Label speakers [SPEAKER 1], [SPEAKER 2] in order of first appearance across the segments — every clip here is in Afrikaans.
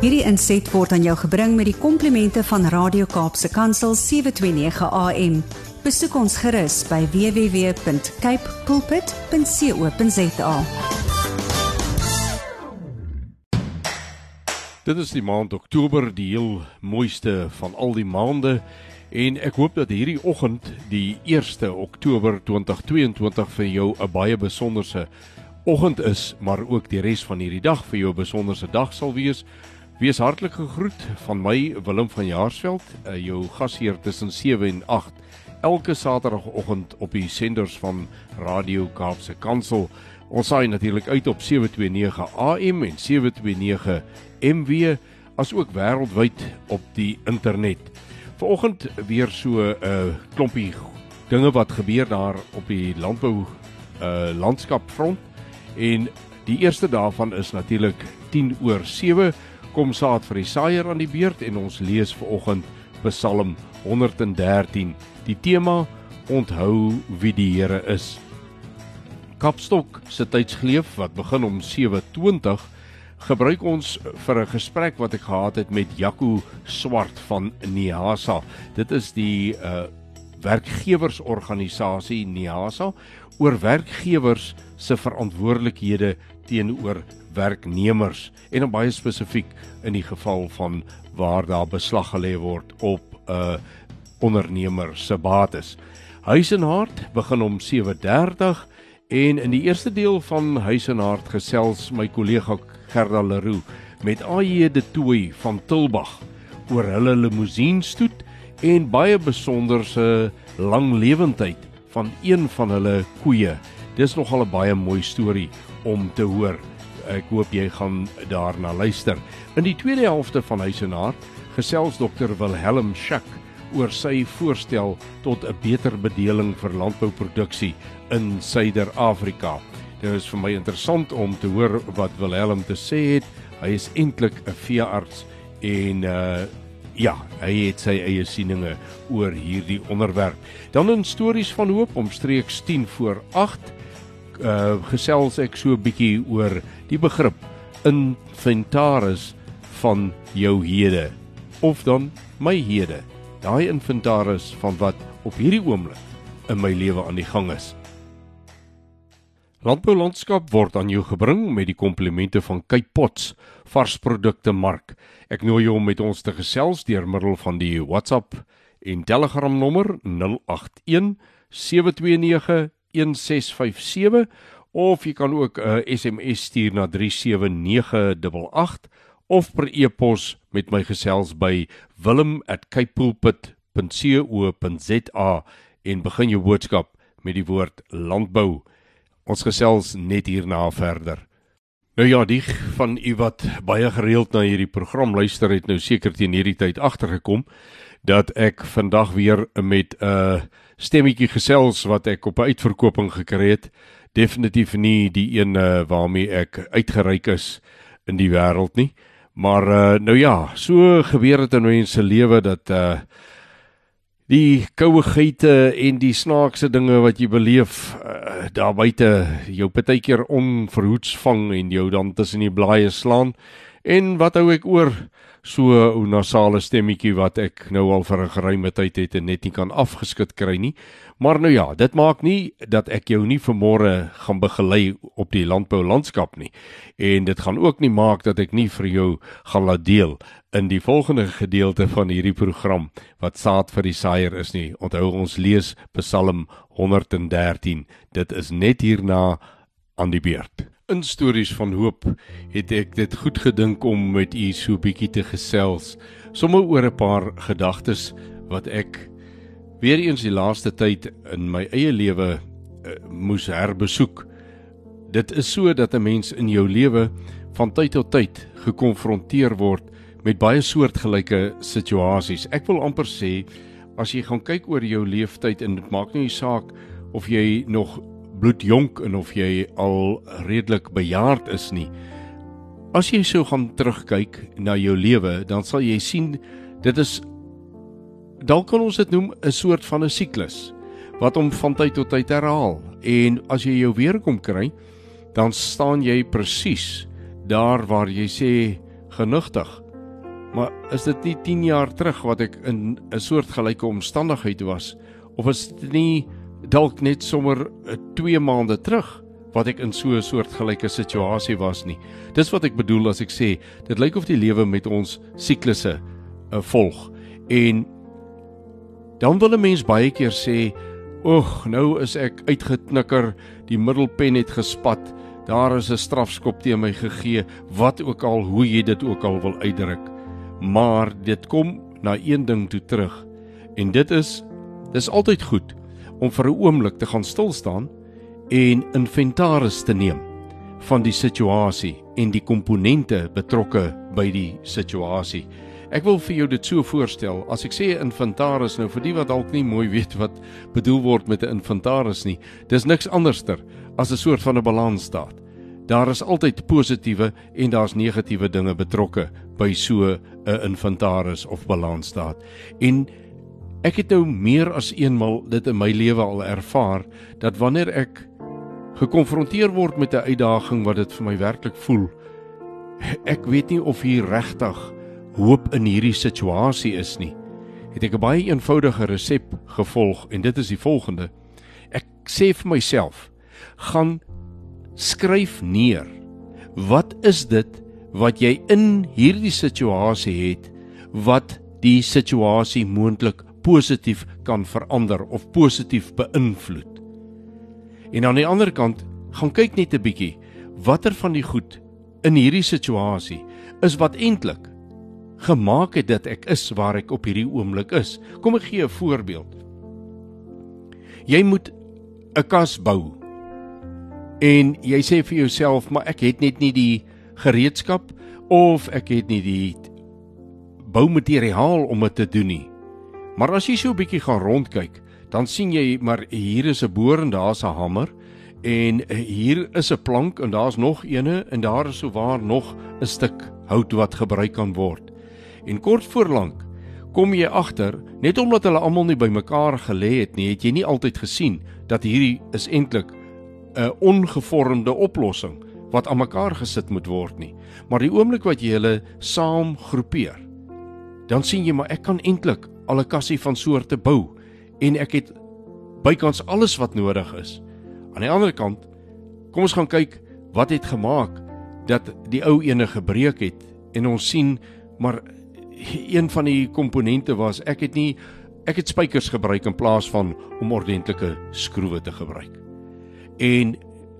[SPEAKER 1] Hierdie inset word aan jou gebring met die komplimente van Radio Kaapse Kansel 729 AM. Besoek ons gerus by www.cape pulpit.co.za.
[SPEAKER 2] Dit is die maand Oktober, die heel mooiste van al die maande en ek hoop dat hierdie oggend, die 1 Oktober 2022 vir jou 'n baie besonderse oggend is, maar ook die res van hierdie dag vir jou 'n besonderse dag sal wees. Wees hartlik gegroet van my Willem van Jaarsveld, eh, jou gasheer tussen 7 en 8 elke Saterdagoggend op die senders van Radio Kaapse Kansel. Ons saai natuurlik uit op 729 AM en 729 MW asook wêreldwyd op die internet. Vanoggend weer so 'n uh, klompie dinge wat gebeur daar op die landbou uh landskapfront en die eerste daarvan is natuurlik 10 oor 7 kom saad vir die saaier aan die beurt en ons lees vanoggend Psalm 113 die tema onthou wie die Here is. Kapstok se tydsgleef wat begin om 7:20 gebruik ons vir 'n gesprek wat ek gehad het met Jaco Swart van Niasa. Dit is die uh werkgewersorganisasie Niasa oor werkgewers se verantwoordelikhede teenoor werknemers en dan baie spesifiek in die geval van waar daar beslag gelê word op 'n uh, ondernemer se bates. Huis en hart begin om 7:30 en in die eerste deel van Huis en hart gesels my kollega Gerda Leroux met AJ de Tooi van Tilbag oor hulle limusienstoet en baie besonderse lang lewendheid van een van hulle koeie. Dis nogal 'n baie mooi storie om te hoor. Ek hoop jy gaan daarna luister. In die tweede helfte van Huis en Hart gesels dokter Wilhelm Schack oor sy voorstel tot 'n beter bedeling vir landbouproduksie in Suider-Afrika. Dit is vir my interessant om te hoor wat Wilhelm te sê het. Hy is eintlik 'n veearts en uh ja, hy het sy eie sieninge oor hierdie onderwerp. Dan in stories van hoop omstreeks 10 voor 8 uh gesels ek so 'n bietjie oor die begrip inventaris van jou hede of dan my hede. Daai inventaris van wat op hierdie oomblik in my lewe aan die gang is. Landbou landskap word aan jou gebring met die komplimente van Cape Pots varsprodukte mark. Ek nooi jou om met ons te gesels deur middel van die WhatsApp en Telegram nommer 081 729 1657 of jy kan ook 'n SMS stuur na 37988 of per e-pos met my gesels by wilm@capepulpit.co.za en begin jou boodskap met die woord landbou. Ons gesels net hierna verder. Nou ja, die van u wat baie gereeld na hierdie program luister het nou seker teen hierdie tyd agtergekom dat ek vandag weer met 'n uh, stemmetjie gesels wat ek op 'n uitverkoping gekry het. Definitief nie die een uh, waarmee ek uitgereik is in die wêreld nie. Maar uh, nou ja, so gebeur dit in mense se lewe dat uh die koue geite en die snaakse dinge wat jy beleef uh, daar buite jou partykeer onverhoeds vang en jou dan tussen die blaaie slaan en wat hou ek oor so 'n nasale stemmetjie wat ek nou al vir 'n geruime tyd het en net nie kan afgeskit kry nie. Maar nou ja, dit maak nie dat ek jou nie vanmôre gaan begelei op die landbou landskap nie. En dit gaan ook nie maak dat ek nie vir jou gaan laat deel in die volgende gedeelte van hierdie program wat saad vir die saaier is nie. Onthou ons lees Psalm 113. Dit is net hierna aan die beurt in stories van hoop het ek dit goed gedink om met u so bietjie te gesels. Sommer oor 'n paar gedagtes wat ek weer eens die laaste tyd in my eie lewe uh, moes herbesoek. Dit is so dat 'n mens in jou lewe van tyd tot tyd gekonfronteer word met baie soortgelyke situasies ek wil amper sê as jy gaan kyk oor jou leeftyd en dit maak nie saak of jy nog bloedjonk en of jy al redelik bejaard is nie. As jy sou gaan terugkyk na jou lewe, dan sal jy sien dit is dalk kan ons dit noem 'n soort van 'n siklus wat hom van tyd tot tyd herhaal. En as jy jou weer kom kry, dan staan jy presies daar waar jy sê genigtig. Maar is dit nie 10 jaar terug wat ek in 'n soortgelyke omstandigheid was of is dit nie dalk net sommer 2 eh, maande terug wat ek in so 'n soortgelyke situasie was nie. Dis wat ek bedoel as ek sê dit lyk of die lewe met ons siklusse uh, volg. En dan wil 'n mens baie keer sê, "Oeg, nou is ek uitgeknikker, die middelpen het gespat." Daar is 'n strafskop teen my gegee, wat ook al hoe jy dit ook al wil uitdruk. Maar dit kom na een ding toe terug. En dit is dis altyd goed om vir 'n oomblik te gaan stil staan en inventaris te neem van die situasie en die komponente betrokke by die situasie. Ek wil vir jou dit so voorstel. As ek sê inventaris nou vir die wat dalk nie mooi weet wat bedoel word met 'n inventaris nie, dis niks anderster as 'n soort van 'n balansstaat. Daar is altyd positiewe en daar's negatiewe dinge betrokke by so 'n inventaris of balansstaat. En ek het nou meer as eenmal dit in my lewe al ervaar dat wanneer ek gekonfronteer word met 'n uitdaging wat dit vir my werklik voel, ek weet nie of hier regtig hoop in hierdie situasie is nie. Het ek 'n baie eenvoudige resep gevolg en dit is die volgende. Ek sê vir myself, gaan skryf neer. Wat is dit wat jy in hierdie situasie het wat die situasie moontlik positief kan verander of positief beïnvloed? En aan die ander kant, gaan kyk net 'n bietjie watter van die goed in hierdie situasie is wat eintlik gemaak het dat ek is waar ek op hierdie oomblik is. Kom ek gee 'n voorbeeld. Jy moet 'n kas bou en jy sê vir jouself maar ek het net nie die gereedskap of ek het nie die boumateriaal om dit te doen nie. Maar as jy so 'n bietjie gaan rondkyk, dan sien jy maar hier is 'n boor en daar's 'n hamer en hier is 'n plank en daar's nog eene en daar is souwaar nog 'n stuk hout wat gebruik kan word. En kort voor lank kom jy agter, net omdat hulle almal nie bymekaar gelê het nie, het jy nie altyd gesien dat hierdie is eintlik 'n ongevormde oplossing wat aan mekaar gesit moet word nie. Maar die oomblik wat jy hulle saam groepeer, dan sien jy maar ek kan eintlik al 'n kassie van soorte bou en ek het bykans alles wat nodig is. Aan die ander kant, kom ons gaan kyk wat het gemaak dat die ou ene gebreek het en ons sien maar een van die komponente was ek het nie ek het spykers gebruik in plaas van om ordentlike skroewe te gebruik. En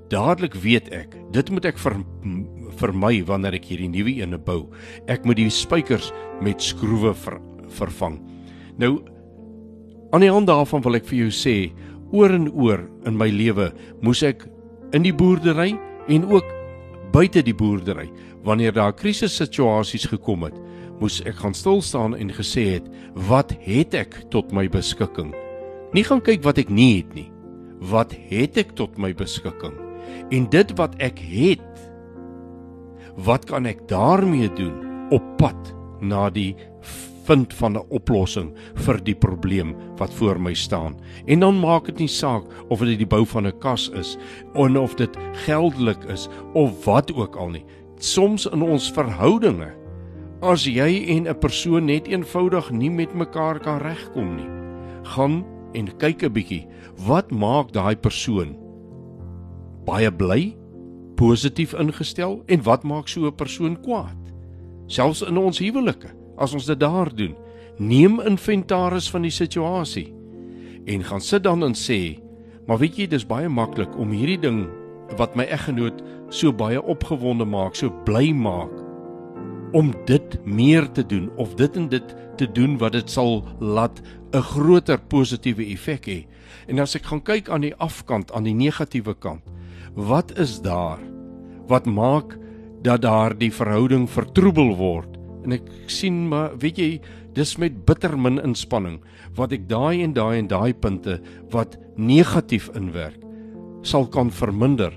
[SPEAKER 2] dadelik weet ek, dit moet ek vir vir my wanneer ek hierdie nuwe ene bou. Ek moet die spykers met skroewe ver, vervang. Nou aan die hand daarvan wil ek vir jou sê, oor en oor in my lewe moes ek in die boerdery en ook buite die boerdery, wanneer daar krisissituasies gekom het, moes ek gaan stil staan en gesê het, wat het ek tot my beskikking? Nie gaan kyk wat ek nie het nie wat het ek tot my beskikking? En dit wat ek het, wat kan ek daarmee doen op pad na die vind van 'n oplossing vir die probleem wat voor my staan. En dan maak dit nie saak of dit die bou van 'n kas is of dit geldelik is of wat ook al nie. Soms in ons verhoudinge as jy en 'n persoon net eenvoudig nie met mekaar kan regkom nie, gaan en kyk 'n bietjie wat maak daai persoon baie bly, positief ingestel en wat maak so 'n persoon kwaad? Selfs in ons huwelike, as ons dit daar doen, neem inventaris van die situasie en gaan sit dan en sê, maar weet jy, dis baie maklik om hierdie ding wat my eggenoot so baie opgewonde maak, so bly maak om dit meer te doen of dit en dit te doen wat dit sal laat 'n groter positiewe effek hê. En as ek gaan kyk aan die afkant, aan die negatiewe kant, wat is daar wat maak dat daar die verhouding vertroebel word? En ek sien maar, weet jy, dis met bitter min inspanning wat ek daai en daai en daai punte wat negatief inwerk sal kan verminder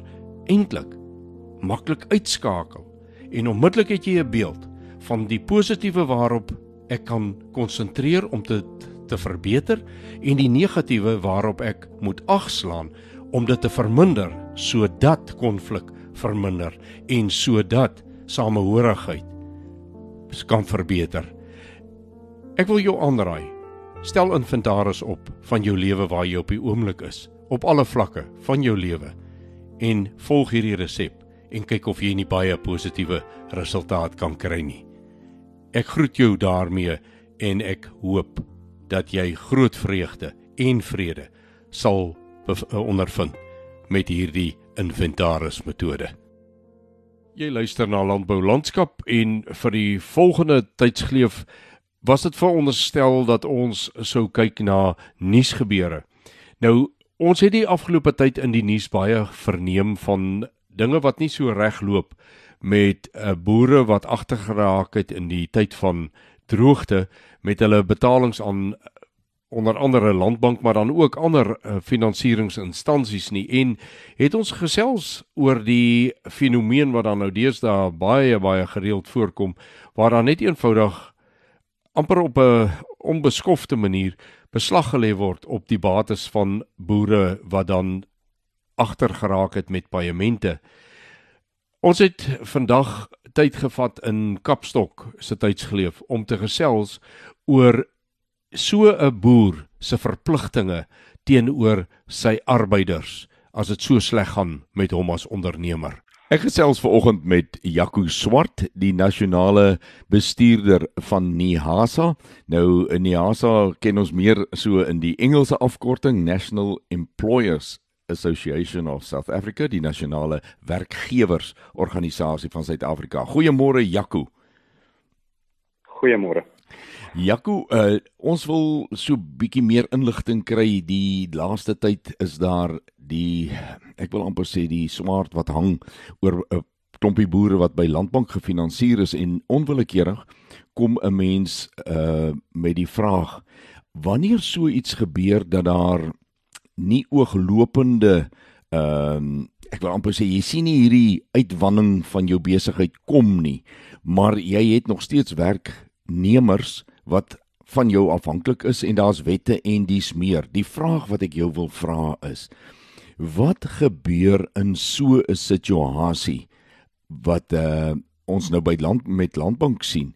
[SPEAKER 2] eintlik maklik uitskakel. En onmiddellik het jy 'n beeld van die positiewe waarop ek kan konsentreer om te te verbeter en die negatiewe waarop ek moet agslaan om dit te verminder sodat konflik verminder en sodat samehorigheid kan verbeter. Ek wil jou aanraai. Stel inventaris op van jou lewe waar jy op die oomblik is, op alle vlakke van jou lewe en volg hierdie resep en kyk of jy nie baie positiewe resultaat kan kry nie. Ek groet jou daarmee en ek hoop dat jy groot vreugde en vrede sal ondervind met hierdie inventaris metode. Jy luister na Landbou Landskap en vir die volgende tydsgleef was dit veronderstel dat ons sou kyk na nuusgebeure. Nou ons het die afgelope tyd in die nuus baie verneem van dinge wat nie so reg loop met uh, boere wat agtergeraak het in die tyd van droogte met hulle betalings aan onder andere landbank maar dan ook ander uh, finansieringsinstansies nie en het ons gesels oor die fenomeen wat dan nou deesdae baie baie gereeld voorkom waar dan net eenvoudig amper op 'n onbeskofte manier beslag gelê word op die bates van boere wat dan agter geraak het met paemente. Ons het vandag tyd gevat in Kapstok se tydsgeleef om te gesels oor so 'n boer se verpligtinge teenoor sy arbeiders as dit so sleg gaan met hom as ondernemer. Ek gesels ver oggend met Jaco Swart, die nasionale bestuurder van Nihasa. Nou in Nihasa ken ons meer so in die Engelse afkorting National Employers Association of South Africa, die nasionale werkgewersorganisasie van Suid-Afrika. Goeiemôre Jaco.
[SPEAKER 3] Goeiemôre.
[SPEAKER 2] Jaco, uh, ons wil so bietjie meer inligting kry. Die laaste tyd is daar die ek wil amper sê die swaard wat hang oor 'n uh, klompie boere wat by Landbank gefinansier is en onwillekeurig kom 'n mens uh met die vraag wanneer so iets gebeur dat daar nie ooglopende ehm uh, ek wil amper sê jy sien nie hierdie uitwanning van jou besigheid kom nie maar jy het nog steeds werknemers wat van jou afhanklik is en daar's wette en dis meer. Die vraag wat ek jou wil vra is: Wat gebeur in so 'n situasie wat uh ons nou by land met landbank sien?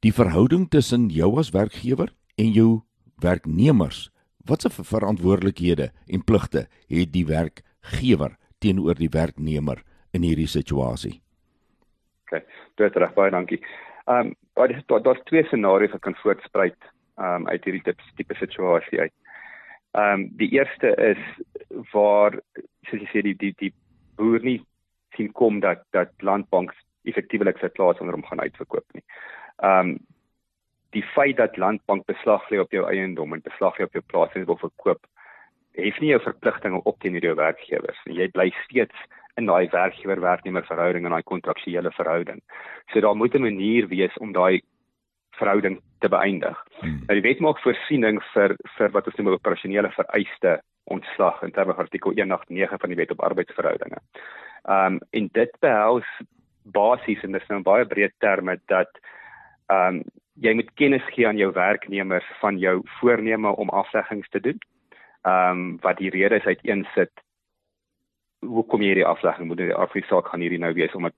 [SPEAKER 2] Die verhouding tussen jou as werkgewer en jou werknemers. Watse verantwoordelikhede en pligte het die werkgewer teenoor die werknemer in hierdie situasie?
[SPEAKER 3] OK, dit reg baie dankie. Ehm um, daar daar daar's twee scenario's wat kan voortspruit ehm um, uit hierdie tipe, situasie uit. Ehm um, die eerste is waar soos jy sê die die die boer nie sien kom dat dat landbank effektiewelik sy plaas onder hom gaan uitverkoop nie. Ehm um, die feit dat landbank beslag lê op jou eiendom en beslag lê op jou plaas en wil verkoop, het nie jou verpligtinge op teenoor jou werkgewers nie. Jy bly steeds in daai werkgewer-werknemer verhouding en daai kontraktuele verhouding. So daar moet 'n manier wees om daai verhouding te beëindig. Hmm. Nou die wet maak voorsiening vir vir wat ons noem operasionele vereiste ontslag in terme van artikel 189 van die Wet op Arbeidsverhoudinge. Um en dit behels basies en dis nou 'n baie breë terme dat um jy moet kennis gee aan jou werknemers van jou voorneme om afleggings te doen. Um wat die redes uiteensit hoekom jy hierdie aflegging moet. Die afsaak gaan hierdie nou wees omdat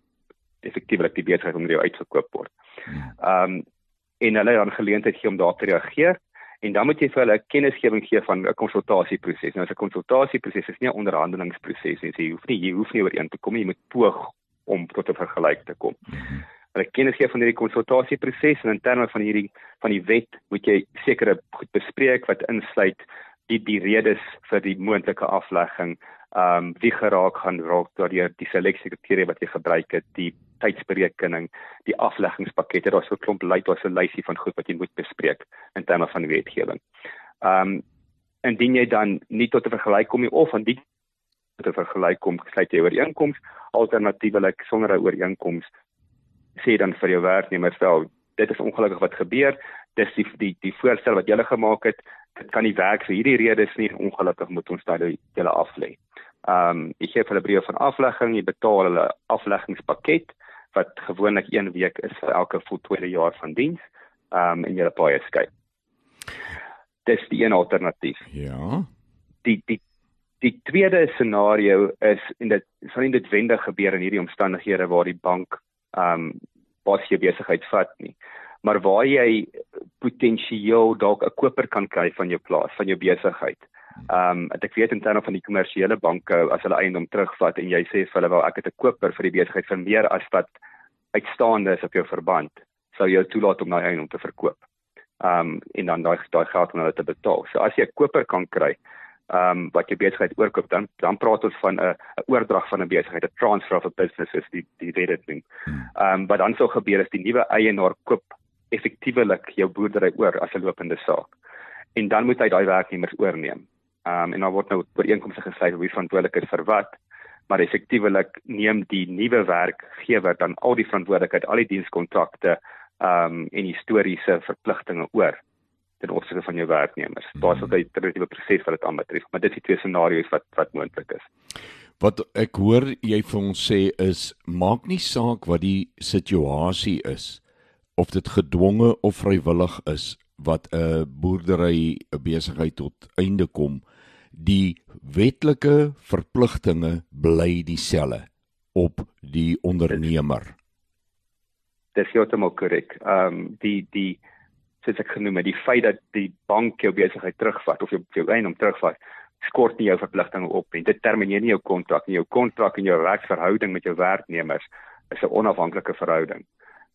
[SPEAKER 3] effektiewelik die besigheid onder jou uitgekoop word. Hmm. Ehm um, en hulle dan geleentheid gee om daarop te reageer en dan moet jy vir hulle kennisgewing gee van 'n konsultasieproses. Nou as 'n konsultasieproses is nie 'n onderhandelingsproses nie. Jy hoef nie jy hoef nie ooreen te kom nie. Jy moet poog om tot 'n vergelyk te kom. Hmm. Hulle kennis gee van hierdie konsultasieproses en in terme van hierdie van die wet moet jy sekere goed bespreek wat insluit die die redes vir die moontlike aflegging ehm um, wie geraak gaan raak daardeur die seleksie kriteria wat jy gebruik het, die tydsberekening, die afleggingspakette, daar's so 'n klomp lys, daar's 'n lysie van goed wat jy moet bespreek in terme van wetgewing. Ehm um, indien jy dan nie tot 'n vergelyk kom nie of van die tot 'n vergelyk kom, sluit jy ooreenkoms, alternatiefelik sonder 'n ooreenkoms sê dan vir jou werknemers wel, dit is ongelukkig wat gebeur, dis die die die voorstel wat jy gele gemaak het, dit kan nie werk vir hierdie redes nie, ongelukkig moet ons dit julle aflê. Ehm um, jy gee hulle brief van aflegging, jy betaal hulle afleggingspakket wat gewoonlik 1 week is vir elke voltooide jaar van diens. Ehm um, en jy paai skei. Dis die een alternatief.
[SPEAKER 2] Ja.
[SPEAKER 3] Die die die tweede scenario is en dit sal nie dit wendig gebeur in hierdie omstandighede waar die bank ehm um, wat jy besigheid vat nie. Maar waar jy potensieel dalk 'n koper kan kry van jou plaas, van jou besigheid. Ehm um, ek weet in terme van die kommersiële banke as hulle eiendom terugvat en jy sê vir hulle wel ek het 'n koper vir die besigheid vir meer as wat uitstaande is op jou verband, sou jy toelaat om daai eiendom te verkoop. Ehm um, en dan daai daai geld om hulle te betaal. So as jy 'n koper kan kry, ehm um, wat jou besigheid oorkoop dan dan praat ons van 'n 'n oordrag van 'n besigheid, 'n transfer of a business is die die rede ding. Hmm. Ehm um, wat dan sou gebeur is die nuwe eienaar koop effektiewelik jou boerdery oor as 'n lopende saak. En dan moet hy daai werknemers oorneem. Ehm um, en dan word nou ooreenkomste gesluit wie verantwoordelik is vir wat, maar effektiewelik neem die nuwe werkgewer dan al die verantwoordelikheid, al die dienskontrakte ehm um, en historiese verpligtinge oor ten opsigte van jou werknemers. Hmm. Daar's ook 'n iteratiewe proses wat dit aanbetref, maar dit is die twee scenario's wat wat moontlik is.
[SPEAKER 4] Wat ek hoor jy vir ons sê is maak nie saak wat die situasie is of dit gedwonge of vrywillig is wat 'n boerdery 'n besigheid tot einde kom die wetlike verpligtinge bly dieselfde op die ondernemer.
[SPEAKER 3] Dis heeltemal korrek. Ehm um, die die soos ek genoem het, die feit dat die bank jou besigheid terugvat of jou jou eiendom terugvat, skort nie jou verpligtinge op en dit termineer nie jou kontrak nie. Jou kontrak en jou werksverhouding met jou werknemers is 'n onafhanklike verhouding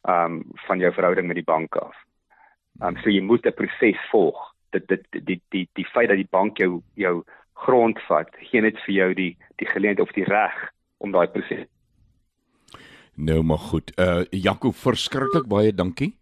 [SPEAKER 3] um van jou verhouding met die bank af. Um so jy moet 'n proses volg. Dit dit die die die, die feit dat die bank jou jou grond vat, gee net vir jou die die geleentheid of die reg om daai proses
[SPEAKER 4] Nou maar goed. Uh Jaco, verskriklik baie dankie.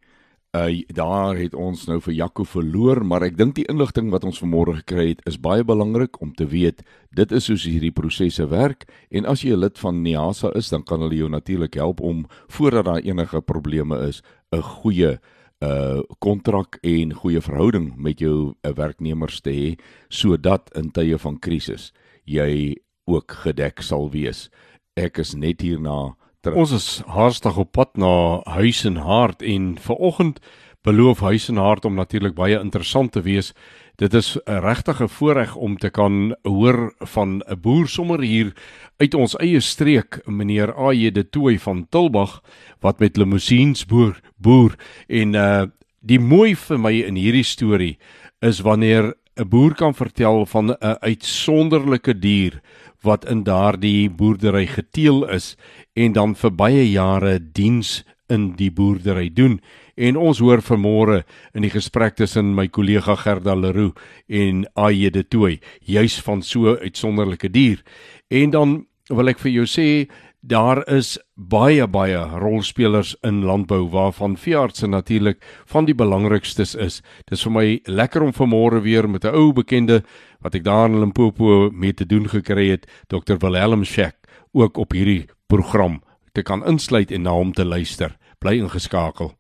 [SPEAKER 4] Uh daar het ons nou vir Jaco verloor, maar ek dink die inligting wat ons vanmôre gekry het is baie belangrik om te weet. Dit is hoe hierdie prosesse werk en as jy 'n lid van NIASA is, dan kan hulle jou natuurlik help om voordat daar enige probleme is, 'n goeie uh kontrak en goeie verhouding met jou uh, werknemers te hê sodat in tye van krisis jy ook gedek sal wees. Ek is net hierna
[SPEAKER 2] terug. Ons is haastig op pad na Huis en Hart en vanoggend beloof Huis en Hart om natuurlik baie interessant te wees. Dit is 'n regtige voorreg om te kan hoor van 'n boer sommer hier uit ons eie streek, meneer AJ de Tooi van Tilbag wat met limousines boer, boer en uh die mooi vir my in hierdie storie is wanneer 'n boer kan vertel van 'n uitsonderlike dier wat in daardie boerdery geteel is en dan vir baie jare diens in die boerdery doen. En ons hoor vanmôre in die gesprek tussen my kollega Gerda Leroux en Aye de Tooi juis van so 'n uitsonderlike dier. En dan wil ek vir jou sê daar is baie baie rolspelers in landbou waarvan veeartse natuurlik van die belangrikstes is. Dis vir my lekker om vanmôre weer met 'n ou bekende wat ek daar in Limpopo mee te doen gekry het, Dr Wilhelm Scheck, ook op hierdie program te kan insluit en na hom te luister. Bly ingeskakel.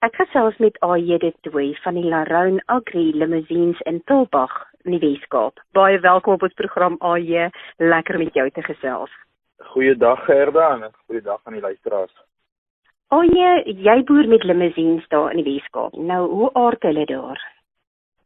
[SPEAKER 5] Ek gesels met AJ de Tooi van die Laroun Agri Limousines in Tulbag in die Weskaap. Baie welkom op ons program AJ. Lekker met jou te gesels.
[SPEAKER 6] Goeiedag Gerda en goeiedag aan die luisteraars.
[SPEAKER 5] AJ, jy boer met limousines daar in die Weskaap. Nou, hoe aard hulle daar?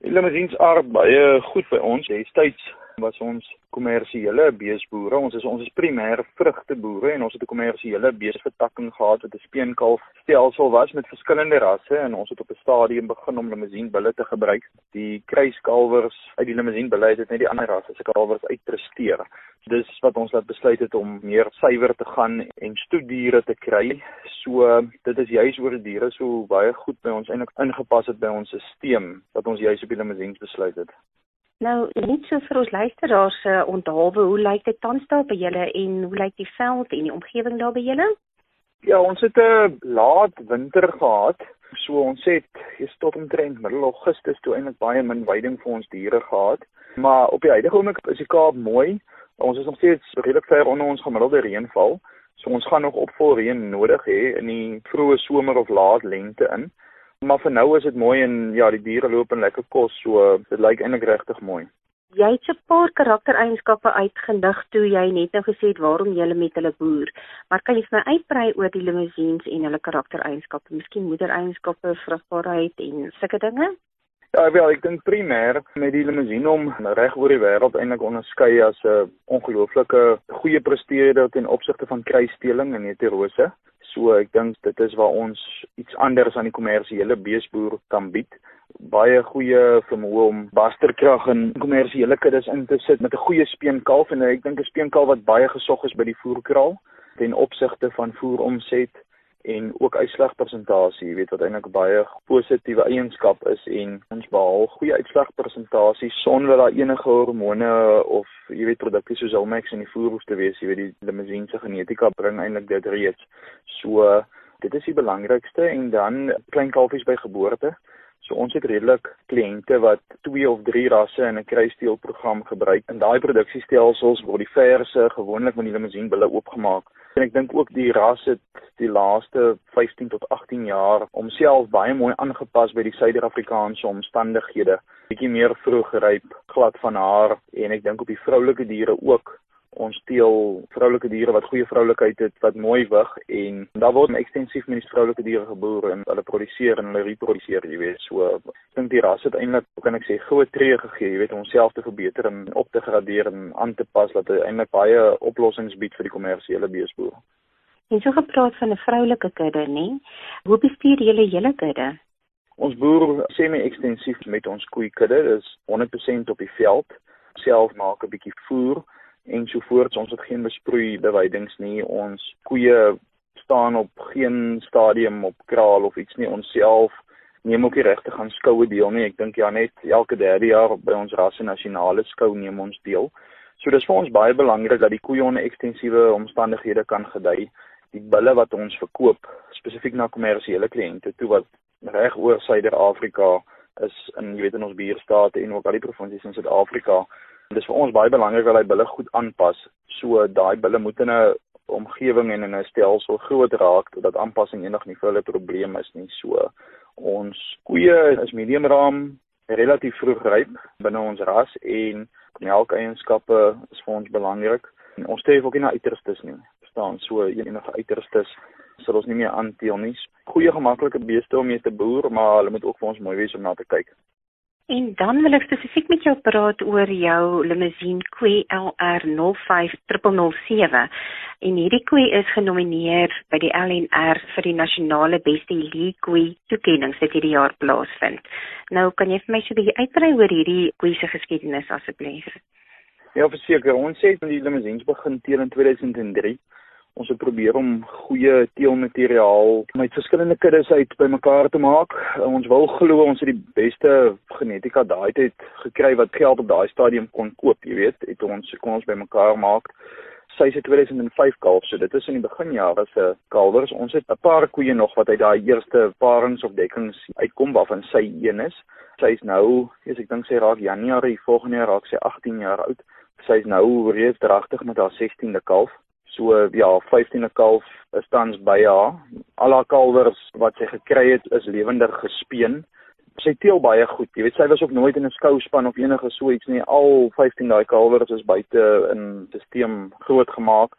[SPEAKER 6] Die limousines aard baie goed by ons. Destyds was ons kommersiële beesboere. Ons is ons is primêr vrugteboere en ons het 'n kommersiële beesvertakking gehad wat 'n speenkalf stelsel was met verskillende rasse en ons het op 'n stadium begin om limousine bulle te gebruik. Die kruiskalwers uit die limousine bulle het net die ander rasse se kalwers uitpresteer. Dis wat ons laat besluit het om meer suiwer te gaan en stoediere te kry. So dit is juis oor die diere so baie goed by ons eintlik ingepas het by ons stelsel wat ons juis op die limousines besluit het.
[SPEAKER 5] Nou, net so vir ons luisteraars se uh, onthaalwe, hoe lyk dit tans daar by julle en hoe lyk die veld en die omgewing daar by julle?
[SPEAKER 6] Ja, ons het 'n laat winter gehad. So ons het hier tot omtrent middel Augustus toe eintlik baie min veiding vir ons diere gehad. Maar op die huidige oomblik is die Kaap mooi. Ons is nog steeds redelik ver onder ons gemiddelde reënval. So ons gaan nog opvol reën nodig hê in die vroeë somer of laat lente in. Maar vir nou is dit mooi en ja, die diere loop en lekker kos, so dit lyk eintlik regtig mooi.
[SPEAKER 5] Jy het 'n paar karaktereienskappe uitgelig toe jy net nou gesê het waarom jy met hulle boer. Maar kan jy vir my uitbrei oor die limousines en hulle karaktereienskappe, miskien moedereienskappe, vrugbaarheid en sulke dinge?
[SPEAKER 6] Ja, wel, ek dink primêr met die limousine om reg oor die wêreld eintlik onderskei as 'n ongelooflike goeie presteerder ten opsigte van kruissteling en heterose. So ek dink dit is waar ons iets anders aan die kommersiële beesboer kan bied. Baie goeie vermoë om basterkrag in kommersiële kuddes in te sit met 'n goeie speenkalf en ek dink 'n speenkalf wat baie gesog is by die voerkraal ten opsigte van voeromset en ook uitslagpersentasie, jy weet wat eintlik baie positiewe eienskap is en ons behaal goeie uitslagpersentasie sonder daar enige hormone of jy weet produkte soos Almax in die voer hoef te wees, jy weet die limousine se genetika bring eintlik dit reeds. So dit is die belangrikste en dan klein kalfies by geboorte. So ons het redelik kliënte wat 2 of 3 rasse in 'n kruisteelprogram gebruik. In daai produksiestelsels word die verse gewoonlik met die limousine bulle oopgemaak. En ek dink ook die ras het die laaste 15 tot 18 jaar homself baie mooi aangepas by die Suider-Afrikaanse omstandighede. Bietjie meer vroeg ryp, glad van haar en ek dink op die vroulike diere ook ons teel vroulike diere wat goeie vroulikheid het wat mooi wig en daar word ekstensief met die vroulike diere geboer en hulle produseer en hulle reproduseer jy weet. So ek dink die ras het eintlik kan ek sê groot tree gegee jy weet om onsself te verbeter en op te gradeer en aan te pas dat dit eintlik baie oplossings bied vir die kommersiële beesboer
[SPEAKER 5] En so gepraat van 'n vroulike kudde nê? Hoe bestuur julle julle kudde?
[SPEAKER 6] Ons boer semi-ekstensief met ons koei kudde dis 100% op die veld. Self maak 'n bietjie voer ensovoorts. Ons het geen besproei bewydings nie. Ons koeie staan op geen stadium op kraal of iets nie. Ons self neem ook die regte gaan skoue deel nie. Ek dink ja net elke derde jaar by ons rasse nasionale skou neem ons deel. So dis vir ons baie belangrik dat die koeie onder ekstensiewe omstandighede kan gedei. Die bulle wat ons verkoop spesifiek na kommersiële kliënte toe wat reg oor Suider-Afrika is in jy weet in ons buurstate en ook al die provinsies in Suid-Afrika Dit is vir ons baie belangrik dat hy bulle goed aanpas. So daai bulle moet in 'n omgewing en in 'n stelsel groot raak dat aanpassing enig nie vir hulle probleem is nie. So ons koeie is medium raam, relatief vroeg ryp binne ons ras en melkeienskappe is vir ons belangrik. En ons streef ook nie na uiterstes nie. Verstaan? So enige uiterstes sal ons nie meer aanteel nie. Goeie gemaklike beeste om mee te boer, maar hulle moet ook vir ons mooi wees om na te kyk.
[SPEAKER 5] En dan wil ek spesifiek met jou praat oor jou limousine Quay LR05007. En hierdie koei is genomineer by die LNR vir die nasionale beste Elite Koei toekenning wat hierdie jaar plaasvind. Nou kan jy vir my so 'n bietjie uitbrei oor hierdie koei se geskiedenis asseblief?
[SPEAKER 6] Ja, verseker. Ons het met die limousines begin teen in 2003 ons het probeer om goeie teelmateriaal met verskillende kuddes uit bymekaar te maak. Ons wil glo ons het die beste genetika daai tyd gekry wat geld op daai stadium kon koop, jy weet, het ons kon ons bymekaar maak. Sy se 2005 kalf, so dit is in die beginjare se kalwers. Ons het 'n paar koeie nog wat uit daai eerste parings of dekkings uitkom waarvan sy een is. Sy is nou, as ek dink sy raak Januarie volgende jaar raak sy 18 jaar oud. Sy is nou reeds dragtig met haar 16de kalf. So ja, 15de kalf is tans by haar. Al haar kalwers wat sy gekry het is lewendig gespeen. Sy teel baie goed. Jy weet sy was ook nooit in 'n skouspan of enige so iets nie. Al 15 daai kalwers is buite in stelsel groot gemaak.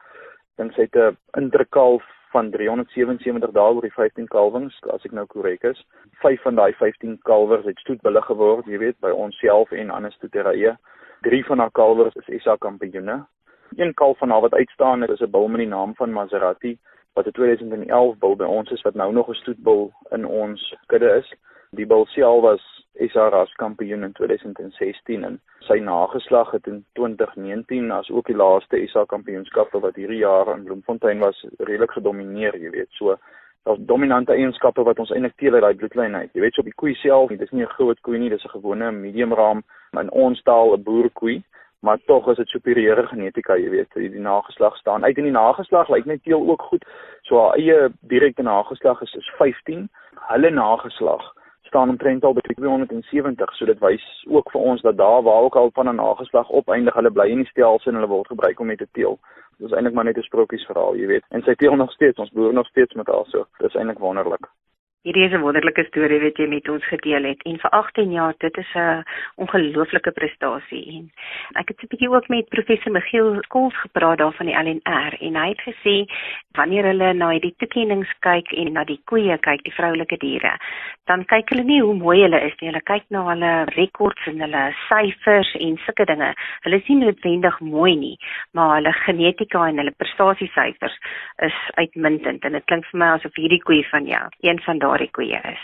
[SPEAKER 6] Dan sy het 'n interkalf van 377 dae oor die 15 kalwings as ek nou korrek is. 5 van daai 15 kalwers het stoetbulle geword, jy weet, by onsself en ander stoeterye. 3 van haar kalwers is SA kampioene een kalf van haar wat uitstaan is 'n bil met die naam van Maserati wat 'n 2011 bil by ons is wat nou nog 'n stoetbil in ons kudde is. Die bil self was SA ras kampioen in 2016 en sy nageslag het in 2019 as ook die laaste SA kampioenskappe wat hierdie jaar in Bloemfontein was redelik gedomeineer, jy weet. So daar's dominante eienskappe wat ons eintlik teel uit daai bloedlyn uit. Jy weet so op die koei self, dit is nie 'n groot koei nie, dis 'n gewone medium raam, maar in ons taal 'n boerkoei maar tog is dit superieure genetika, jy weet, die, die nageslag staan. Uit in die nageslag lyk net teel ook goed. So haar eie direkte nageslag is is 15. Hulle nageslag staan omtrent al by 270. So dit wys ook vir ons dat daar waar ook al van 'n nageslag opeindig, hulle bly in die stelsel en hulle word gebruik om mee te teel. Dit is eintlik maar net 'n sprokiesverhaal, jy weet. En sy teel nog steeds, ons boer nog steeds met haar so. Dit is eintlik wonderlik.
[SPEAKER 5] Hierdie is 'n wonderlike storie wat jy met ons gedeel het. En vir 18 jaar dit is 'n ongelooflike prestasie. En ek het 'n bietjie ook met professor Michiel Skols gepraat daar van die LNR en hy het gesê wanneer hulle na die toekennings kyk en na die koeie kyk, die vroulike diere, dan kyk hulle nie hoe mooi hulle is nie, hulle kyk na hulle rekords en hulle syfers en sulke dinge. Hulle is nie noodwendig mooi nie, maar hulle genetika en hulle prestasiesyfers is uitmuntend. En dit klink vir my asof hierdie koei van jou een van daai daardie koeie is.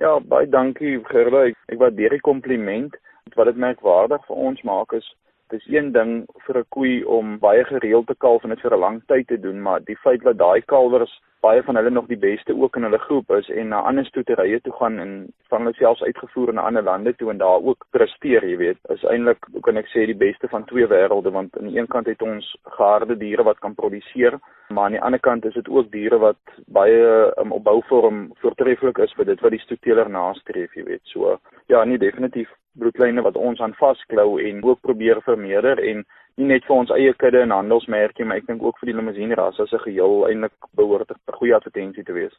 [SPEAKER 6] Ja, baie dankie Gerda. Ek waardeer die kompliment. Wat dit merkwaardig vir ons maak is dis een ding vir 'n koei om baie gereeld te kalf en dit vir 'n lang tyd te doen, maar die feit dat daai kalwers baie van hulle nog die beste ook in hulle groep is en na ander stoeterye toe gaan en van hulle selfs uitgevoer na ander lande toe en daar ook presteer, jy weet, is eintlik hoe kan ek sê die beste van twee wêrelde want aan die een kant het ons geharde diere wat kan produseer, maar aan die ander kant is dit ook diere wat baie um, op bouvorm voortreffelik is vir dit wat die stoeteler nastreef, jy weet. So ja, nee definitief broedlyne wat ons aan vasklou en ook probeer vermeerder en nie net vir ons eie kudde en handelsmerkie maar ek dink ook vir die limousine ras as 'n geheel eintlik behoort 'n goeie advertensie te wees.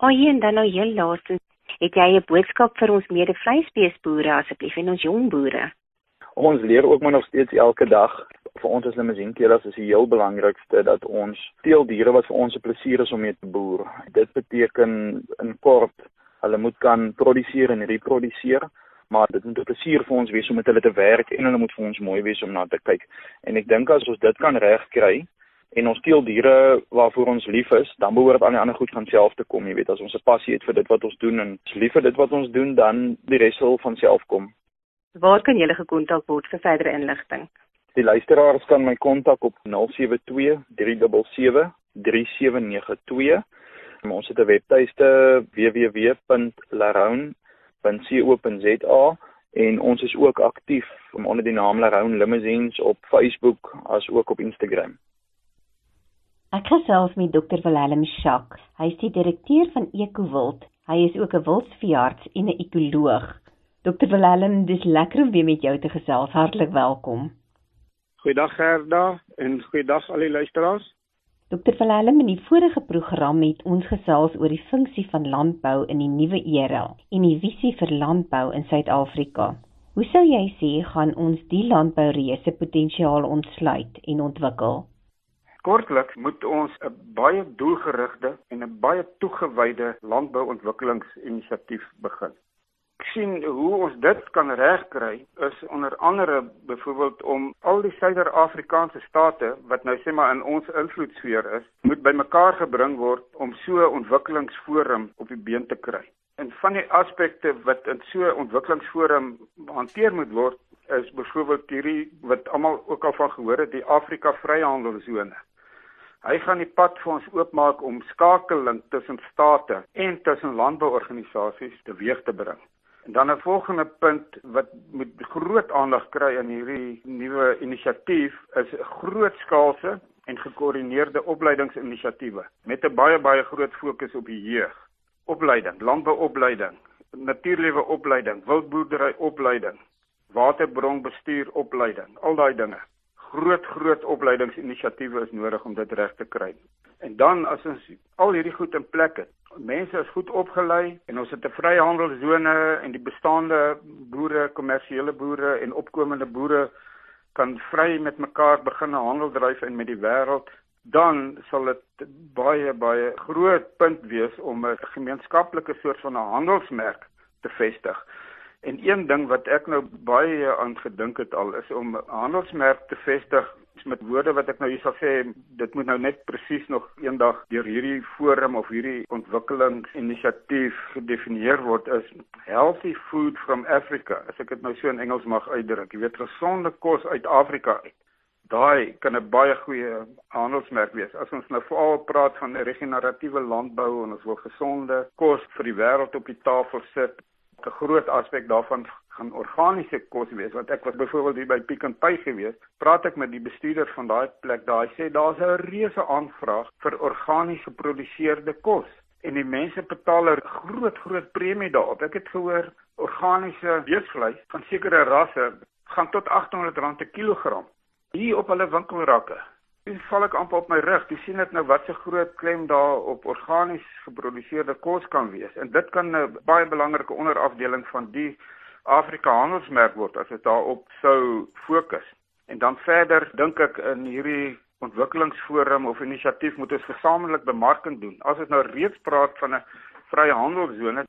[SPEAKER 5] O, oh, en dan nou heel laastens, het jy 'n boodskap vir ons mede-vleisbeesboere asseblief en ons jong boere?
[SPEAKER 6] Ons leer ook maar nog steeds elke dag vir ons as limousinekelers is die heel belangrikste dat ons teeldiere wat vir ons 'n plesier is om mee te boer. Dit beteken in kort, hulle moet kan produseer en reproduseer maar dit moet 'n plesier vir ons wees om met hulle te werk en hulle moet vir ons mooi wees om na te kyk. En ek dink as ons dit kan regkry en ons teel diere waarvoor ons lief is, dan behoort al die ander goed van self te kom, jy weet, as ons 'n passie het vir dit wat ons doen en ons lief vir dit wat ons doen, dan die res sal van self kom.
[SPEAKER 5] Waar kan jy gekontak word vir verdere inligting?
[SPEAKER 6] Die luisteraars kan my kontak op 072 377 3792. Ons het 'n webtuiste www.laroun www.co.za en ons is ook aktief onder die naam Laround Limousines op Facebook as ook op Instagram.
[SPEAKER 7] Ek gesels met Dr. Willem Schack. Hy is die direkteur van Ecowild. Hy is ook 'n wildsveearts en 'n ekoloog. Dr. Willem, dis lekker om weer met jou te gesels. Hartlik welkom.
[SPEAKER 8] Goeiedag Gerda en goeiedag al die luisteraars.
[SPEAKER 7] Dr. Valhelm in die vorige program het ons gesels oor die funksie van landbou in die nuwe era en die visie vir landbou in Suid-Afrika. Hoe sou jy sê gaan ons die landboureuse potensiaal ontsluit en ontwikkel?
[SPEAKER 8] Kortliks moet ons 'n baie doelgerigte en 'n baie toegewyde landbouontwikkelingsinisiatief begin sien hoe ons dit kan regkry is onder andere byvoorbeeld om al die Suider-Afrikaanse state wat nou sê maar in ons invloedsfeer is, moet bymekaar gebring word om so 'n ontwikkelingsforum op die been te kry. En van die aspekte wat in so 'n ontwikkelingsforum hanteer moet word is byvoorbeeld hierdie wat almal ook al van gehoor het, die Afrika Vryhandelsone. Hy gaan die pad vir ons oopmaak om skakeling tussen state en tussen landbouorganisasies teweeg te bring. Dan 'n volgende punt wat moet groot aandag kry in hierdie nuwe inisiatief is grootskaalse en gekoördineerde opleidingsinisiatiewe met 'n baie baie groot fokus op die jeug. Opleiding, landbouopleiding, natuurliewe opleiding, wildboerdery opleiding, waterbronbestuur opleiding, al daai dinge. Groot groot opleidingsinisiatiewe is nodig om dit reg te kry. En dan as ons al hierdie goed in plek het, mense is goed opgelei en ons het 'n vryhandelsone en die bestaande boere, kommersiële boere en opkomende boere kan vry met mekaar begin handel dryf en met die wêreld, dan sal dit baie baie groot punt wees om 'n gemeenskaplike soort van 'n handelsmerk te vestig. En een ding wat ek nou baie aan gedink het al is om 'n handelsmerk te vestig met woorde wat ek nou hier sal sê, dit moet nou net presies nog eendag deur hierdie forum of hierdie ontwikkelingsinisiatief gedefinieer word is healthy food from Africa. As ek dit nou so in Engels mag uitdruk, jy weet gesonde kos uit Afrika uit. Daai kan 'n baie goeie handelsmerk wees. As ons nou veral praat van regeneratiewe landbou en ons wil gesonde kos vir die wêreld op die tafel sit, 'n groot aspek daarvan gaan organiese kos wees. Want ek was byvoorbeeld hier by Pick n Pay gewees praat ek met die bestuurder van daai plek daai sê daar's 'n reuse aanvraag vir organies geproduseerde kos. En die mense betaal 'n groot groot premie daarop ek het gehoor organiese beesvleis van sekere rasse gaan tot R800 per kilogram. Hier op hulle winkelrakke Dis val ek amper op my rug. Jy sien dit nou wat se groot klem daar op organies geproduseerde kos kan wees. En dit kan 'n baie belangrike onderafdeling van die Afrika handelsmerk word as dit daarop sou fokus. En dan verder dink ek in hierdie ontwikkelingsforum of inisiatief moet ons gesamentlik bemarking doen. As ons nou reeds praat van 'n vrye handelsone,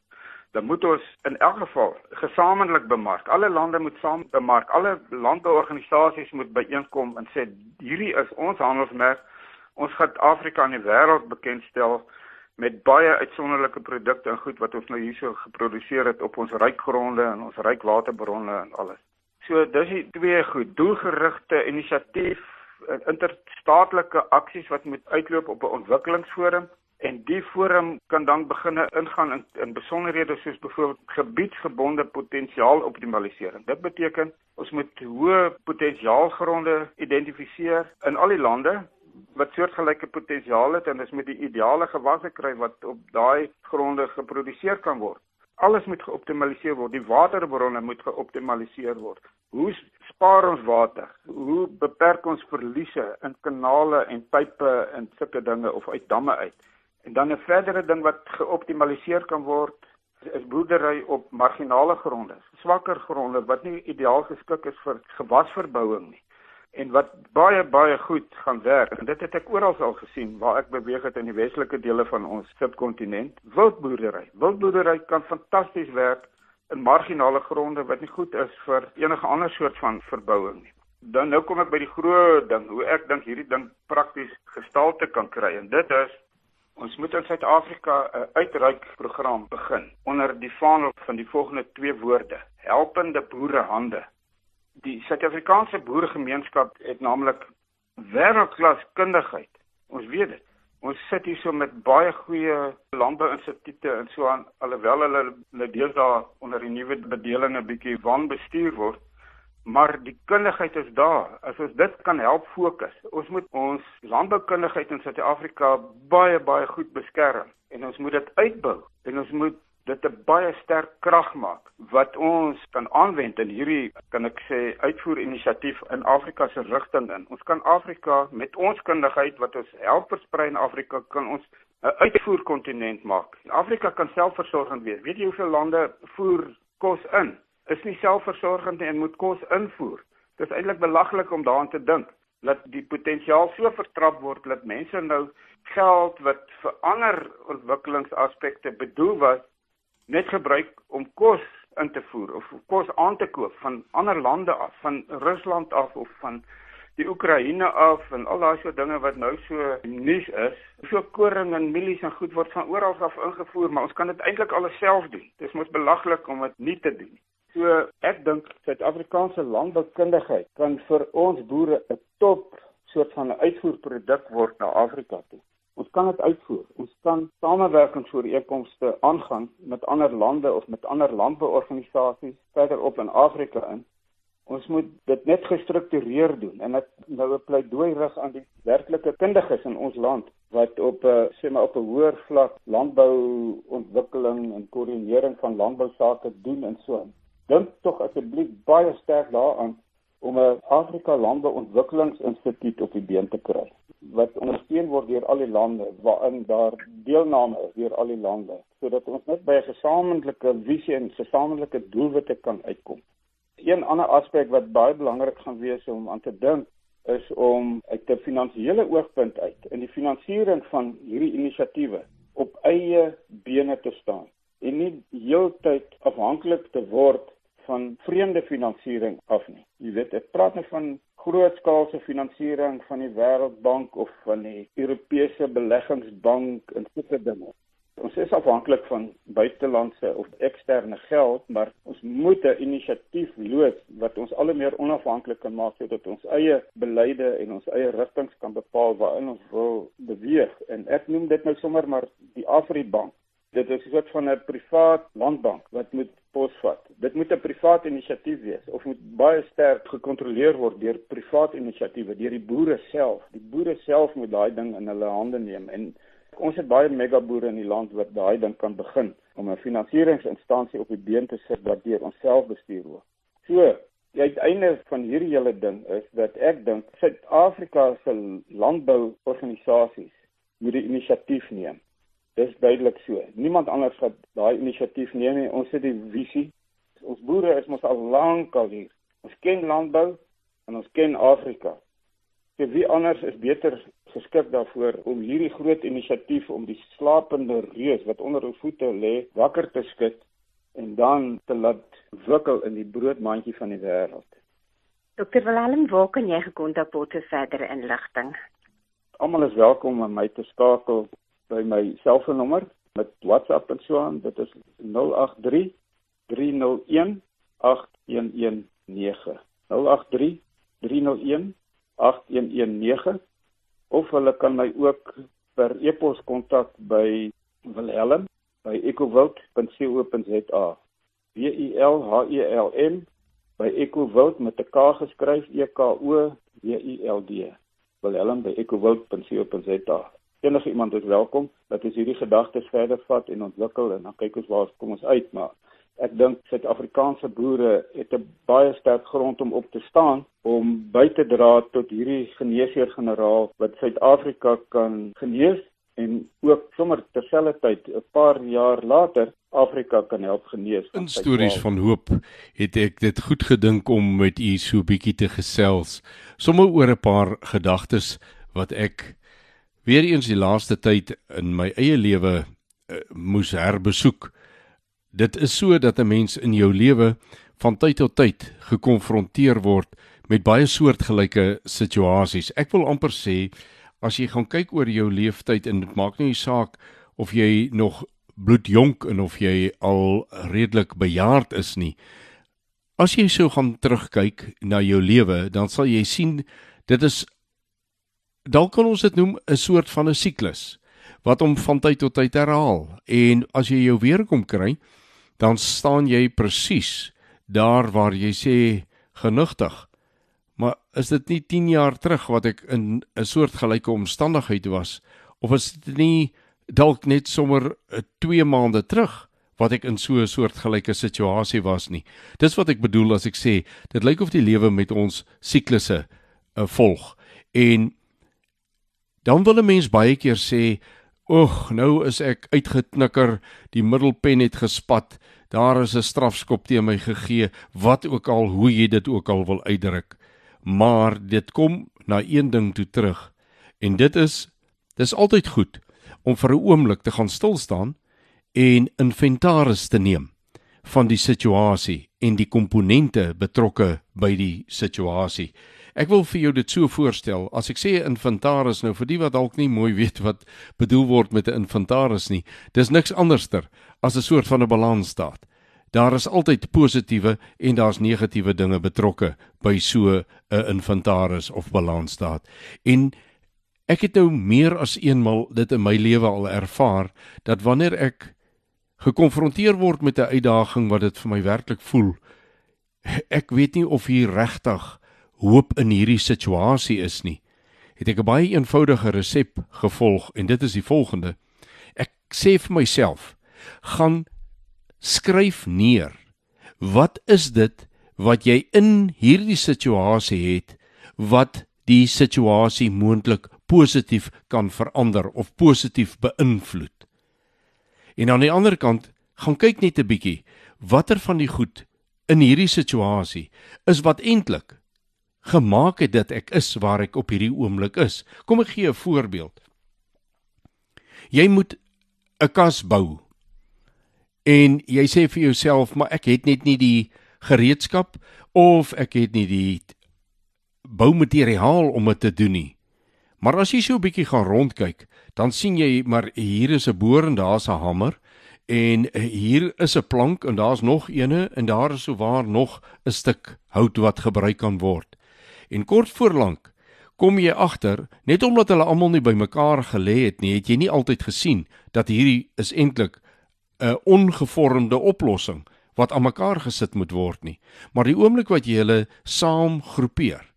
[SPEAKER 8] dan moet ons in elk geval gesamentlik bemark. Alle lande moet saam bemark. Alle landbouorganisasies moet byeenkom en sê hierdie is ons handelsmerk. Ons gaan Afrika aan die wêreld bekendstel met baie uitsonderlike produkte en goed wat ons nou hierso geproduseer het op ons ryk gronde en ons ryk waterbronne en alles. So dis die twee goed, doelgerigte inisiatief, interstaatlike aksies wat moet uitloop op 'n ontwikkelingsforum en die forum kan dan begin ingaan in, in besonderhede soos byvoorbeeld gebiedsgebonde potensiaaloptimalisering. Dit beteken ons moet hoë potensiaalgronde identifiseer in al die lande wat soortgelyke potensiaal het en ons moet die ideale gewasse kry wat op daai gronde geproduseer kan word. Alles moet geoptimaliseer word. Die waterbronne moet geoptimaliseer word. Hoe spaar ons water? Hoe beperk ons verliese in kanale en pipe en sulke dinge of uit damme uit? En dan 'n verdere ding wat geoptimaliseer kan word is boerdery op marginale gronde, swakker gronde wat nie ideaal geskik is vir gewasverbouing nie en wat baie baie goed gaan werk. En dit het ek oral al gesien waar ek beweeg het in die westelike dele van ons subkontinent. Wildboerdery. Wildboerdery kan fantasties werk in marginale gronde wat nie goed is vir enige ander soort van verbouing nie. Dan nou kom ek by die groot ding, hoe ek dink hierdie ding prakties gestalte kan kry en dit is Ons moet in Suid-Afrika 'n uitreik program begin onder die vaandel van die volgende twee woorde: helpende boerehande. Die Suid-Afrikaanse boeregemeenskap het naamlik wêreldklas kundigheid. Ons weet dit. Ons sit hier so met baie goeie landbouinstituie en so aan alhoewel hulle hulle deesdae onder die nuwe bedeling 'n bietjie wanbestuur word maar die kundigheid is daar. As ons dit kan help fokus. Ons moet ons landboukundigheid in Suid-Afrika baie baie goed beskerm en ons moet dit uitbou en ons moet dit 'n baie sterk krag maak wat ons kan aanwend in hierdie kan ek sê uitvoerinisiatief in Afrika se rigting in. Ons kan Afrika met ons kundigheid wat ons help versprei in Afrika kan ons 'n uitvoerkontinent maak. Afrika kan selfversorgend wees. Weet jy hoeveel lande voer kos in? Is nie selfversorgend en moet kos invoer. Dit is eintlik belaglik om daaraan te dink dat die potensiaal so vertrap word dat mense nou geld wat vir ander ontwikkelingsaspekte bedoel was net gebruik om kos in te voer of kos aan te koop van ander lande af, van Rusland af of van die Oekraïne af en al daai soort dinge wat nou so nuus is. So koring en mielies en goed word van oral af ingevoer, maar ons kan dit eintlik alles self doen. Dit is mos belaglik om dit nie te doen nie. So ek dink Suid-Afrikaanse landboukundigheid kan vir ons boere 'n top soort van 'n uitvoerproduk word na Afrika toe. Ons kan dit uitvoer. Ons kan samewerkingsooreenkomste aangaan met ander lande of met ander landbouorganisasies verderop in Afrika in. Ons moet dit net gestruktureer doen en dit nou 'n pleidooi rig aan die werklike kundiges in ons land wat op 'n sê maar op 'n hoër vlak landbou ontwikkeling en koördinering van landbousake doen en so aan dink tog asseblief baie sterk daaraan om 'n Afrika Landbouontwikkelingsinstituut op die been te kry wat ondersteun word deur al die lande waarin daar deelname is deur al die lande sodat ons net by 'n gesamentlike visie en gesamentlike doelwitte kan uitkom. Een ander aspek wat baie belangrik gaan wees om aan te dink is om uit 'n finansiële oogpunt uit in die finansiering van hierdie inisiatiewe op eie bene te staan en nie heeltyd afhanklik te word van vreemde finansiering af nie. Jy weet, ek praat nie van grootskaalse finansiering van die Wêreldbank of van die Europese Beleggingsbank en sulke dinge. Ons is afhanklik van buitelandse of eksterne geld, maar ons moet 'n inisiatief loods wat ons al meer onafhanklik kan maak sodat ons eie beleide en ons eie rigtings kan bepaal waarin ons wil beweeg. En ek noem dit nou sommer maar die Afribank Dit is 'n soort van 'n privaat landbank wat moet posvat. Dit moet 'n privaat inisiatief wees of moet baie sterk gekontroleer word deur privaat inisiatiewe, deur die boere self. Die boere self moet daai ding in hulle hande neem en ons het baie megaboere in die land wat daai ding kan begin om 'n finansieringsinstansie op die been te sit wat deur onsself bestuur word. So, Die uiteinde van hierdie hele ding is dat ek dink Suid-Afrika se landbouorganisasies moet die inisiatief neem. Dis duidelik so. Niemand anders gaan daai inisiatief neem nie. Ons het die visie. Ons boere is mos al lank al hier. Ons ken landbou en ons ken Afrika. So wie anders is beter geskik daarvoor om hierdie groot inisiatief om die slapende reus wat onder ons voete lê wakker te skud en dan te laat wikkel in die broodmandjie van die wêreld.
[SPEAKER 5] Dokter Willem, waar kan jy gekontak word vir verdere inligting?
[SPEAKER 8] Almal is welkom om my te skakel by my selfoonnommer met WhatsApp en so aan. Dit is 083 301 8119. 083 301 8119 of hulle kan my ook per e-pos kontak by Wilhelm by ecowild.co.za. W I L H E L M by ecowild met 'n K geskryf E K O W I L D. Wilhelm by ecowild.co.za. Enige iemand is welkom dat ons hierdie gedagtes verder vat en ontwikkel en dan kyk ons waar kom ons uit maar ek dink Suid-Afrikaanse boere het 'n baie sterk grond om op te staan om by te dra tot hierdie geneesheer-generaal wat Suid-Afrika kan genees en ook sommer terselfdertyd 'n paar jaar later Afrika kan help genees.
[SPEAKER 2] In stories van hoop het ek dit goed gedink om met u so bietjie te gesels, sommer oor 'n paar gedagtes wat ek weer eens die laaste tyd in my eie lewe uh, moes herbesoek. Dit is so dat 'n mens in jou lewe van tyd tot tyd gekonfronteer word met baie soortgelyke situasies. Ek wil amper sê as jy gaan kyk oor jou leeftyd en dit maak nie saak of jy nog bloedjonk en of jy al redelik bejaard is nie. As jy sou gaan terugkyk na jou lewe, dan sal jy sien dit is dalk kan ons dit noem 'n soort van 'n siklus wat hom van tyd tot tyd herhaal. En as jy jou weer kom kry, dan staan jy presies daar waar jy sê genigtig Maar is dit nie 10 jaar terug wat ek in 'n soort gelyke omstandigheid was of is dit nie dalk net sommer 2 maande terug wat ek in so 'n soort gelyke situasie was nie. Dis wat ek bedoel as ek sê dit lyk of die lewe met ons siklusse uh, volg. En dan wil 'n mens baie keer sê, "Oeg, nou is ek uitgeknikker, die middelpen het gespat, daar is 'n strafskop teen my gegee, wat ook al hoe jy dit ook al wil uitdruk." maar dit kom na een ding toe terug en dit is dis altyd goed om vir 'n oomblik te gaan stil staan en inventaris te neem van die situasie en die komponente betrokke by die situasie. Ek wil vir jou dit so voorstel, as ek sê inventaris nou vir die wat dalk nie mooi weet wat bedoel word met 'n inventaris nie, dis niks anderster as 'n soort van 'n balansstaat. Daar is altyd positiewe en daar's negatiewe dinge betrokke by so 'n inventaris of balansstaat. En ek het nou meer as eenmal dit in my lewe al ervaar dat wanneer ek gekonfronteer word met 'n uitdaging wat dit vir my werklik voel, ek weet nie of hier regtig hoop in hierdie situasie is nie. Het ek 'n baie eenvoudige resep gevolg en dit is die volgende. Ek sê vir myself, gaan skryf neer. Wat is dit wat jy in hierdie situasie het wat die situasie moontlik positief kan verander of positief beïnvloed? En aan die ander kant, gaan kyk net 'n bietjie watter van die goed in hierdie situasie is wat eintlik gemaak het dat ek is waar ek op hierdie oomblik is. Kom ek gee 'n voorbeeld. Jy moet 'n kas bou en jy sê vir jouself maar ek het net nie die gereedskap of ek het nie die boumateriaal om dit te doen nie. Maar as jy so 'n bietjie gaan rondkyk, dan sien jy maar hier is 'n boor en daar's 'n hamer en hier is 'n plank en daar's nog eene en daar is souwaar nog 'n stuk hout wat gebruik kan word. En kort voorlank kom jy agter, net omdat hulle almal nie bymekaar gelê het nie, het jy nie altyd gesien dat hierdie is eintlik 'n ongevormde oplossing wat aan mekaar gesit moet word nie. Maar die oomblik wat jy hulle saam groepeer,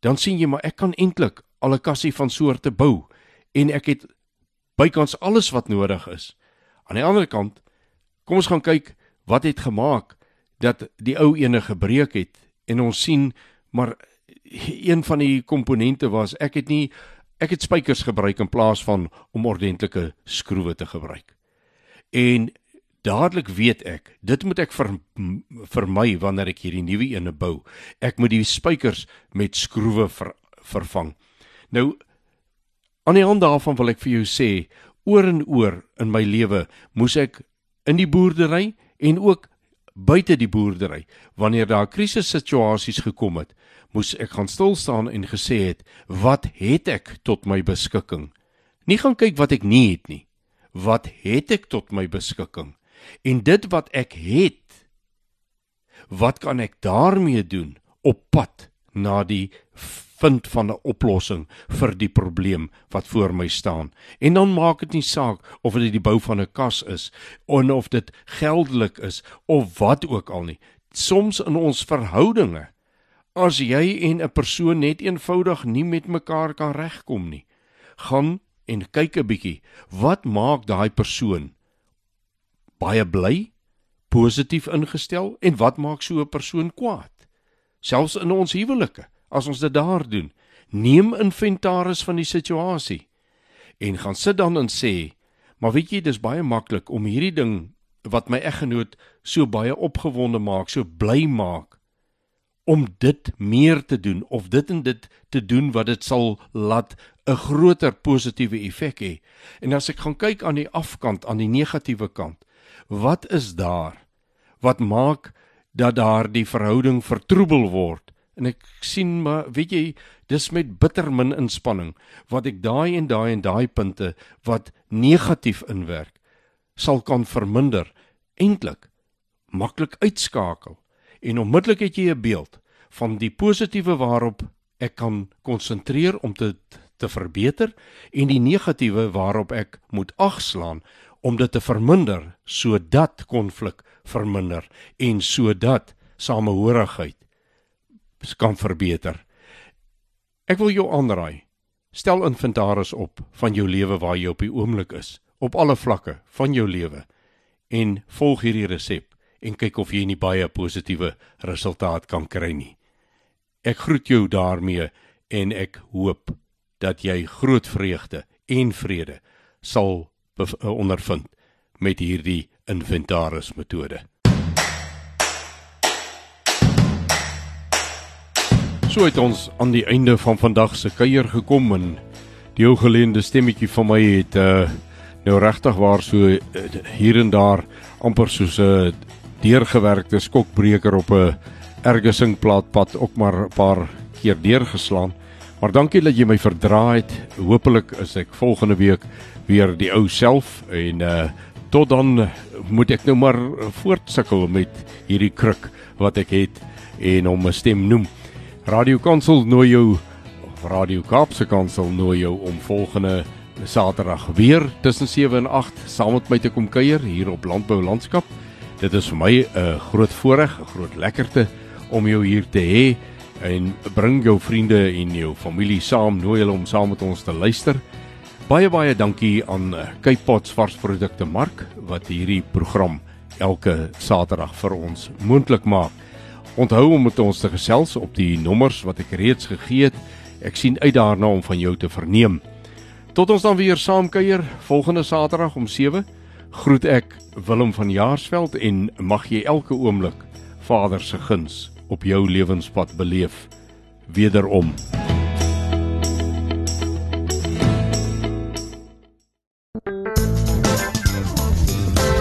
[SPEAKER 2] dan sien jy maar ek kan eintlik al 'n kassie van soorte bou en ek het bykans alles wat nodig is. Aan die ander kant, kom ons gaan kyk wat het gemaak dat die ou ene gebreek het en ons sien maar een van die komponente was ek het nie ek het spykers gebruik in plaas van om ordentlike skroewe te gebruik. En dadelik weet ek, dit moet ek vir vir my wanneer ek hierdie nuwe ene bou. Ek moet die spykers met skroewe ver, vervang. Nou aan die hand daarvan wil ek vir jou sê, oor en oor in my lewe moes ek in die boerdery en ook buite die boerdery. Wanneer daar krisissituasies gekom het moes ek gaan stil staan en gesê het wat het ek tot my beskikking? Nie gaan kyk wat ek nie het nie. Wat het ek tot my beskikking? En dit wat ek het wat kan ek daarmee doen op pad na die vind van 'n oplossing vir die probleem wat voor my staan. En dan maak dit nie saak of dit die bou van 'n kas is of dit geldelik is of wat ook al nie. Soms in ons verhoudinge as jy en 'n persoon net eenvoudig nie met mekaar kan regkom nie, gaan en kyk 'n bietjie, wat maak daai persoon baie bly, positief ingestel en wat maak so 'n persoon kwaad? Selfs in ons huwelike as ons dit daar doen. Neem inventaris van die situasie en gaan sit dan en sê, maar weet jy, dis baie maklik om hierdie ding wat my eggenoot so baie opgewonde maak, so bly maak om dit meer te doen of dit en dit te doen wat dit sal laat 'n groter positiewe effek hê. En as ek gaan kyk aan die afkant, aan die negatiewe kant, wat is daar wat maak dat daar die verhouding vertroebel word en ek sien maar weet jy dis met bitter min inspanning wat ek daai en daai en daai punte wat negatief inwerk sal kan verminder eintlik maklik uitskakel. En onmiddellik het jy 'n beeld van die positiewe waarop ek kan konsentreer om dit te, te verbeter en die negatiewe waarop ek moet agslaan om dit te verminder sodat konflik verminder en sodat samehorigheid kan verbeter. Ek wil jou aanraai. Stel inventaris op van jou lewe waar jy op die oomblik is, op alle vlakke van jou lewe en volg hierdie resep en kyk of jy nie baie positiewe resultaat kan kry nie. Ek groet jou daarmee en ek hoop dat jy groot vreugde en vrede sal ondervind met hierdie inventaris metode. So het ons aan die einde van vandag se kuier gekom en die ou geleende stemmetjie van my het uh nou regtig waar so uh, hier en daar amper soos 'n deurgewerkte skokbreker op 'n ergesing plaatpad ook maar 'n paar keer deurgeslaan. Maar dankie dat jy my verdra het. Hoopelik is ek volgende week weer die ou self en uh tot dan moet ek nou maar voortsukkel met hierdie kruk wat ek het en hom 'n stem noem. Radio Kansel nooi jou Radio Kaapse Kansel nooi jou om volgende Saterdag weer tussen 7 en 8 saam met my te kom kuier hier op Landbou Landskap. Dit is vir my 'n groot voorreg, 'n groot lekkerte om jou hier te hê en bring jou vriende en jou familie saam, nooi hulle om saam met ons te luister. Baie baie dankie aan Cape Pots varsprodukte Mark wat hierdie program elke Saterdag vir ons moontlik maak. Onthou om met ons te gesels op die nommers wat ek reeds gegee het. Ek sien uit daarna om van jou te verneem. Tot ons dan weer saam kuier volgende Saterdag om 7. Groet ek Willem van Jaarsveld en mag jy elke oomblik Vader se guns op jou lewenspad beleef. Wederom.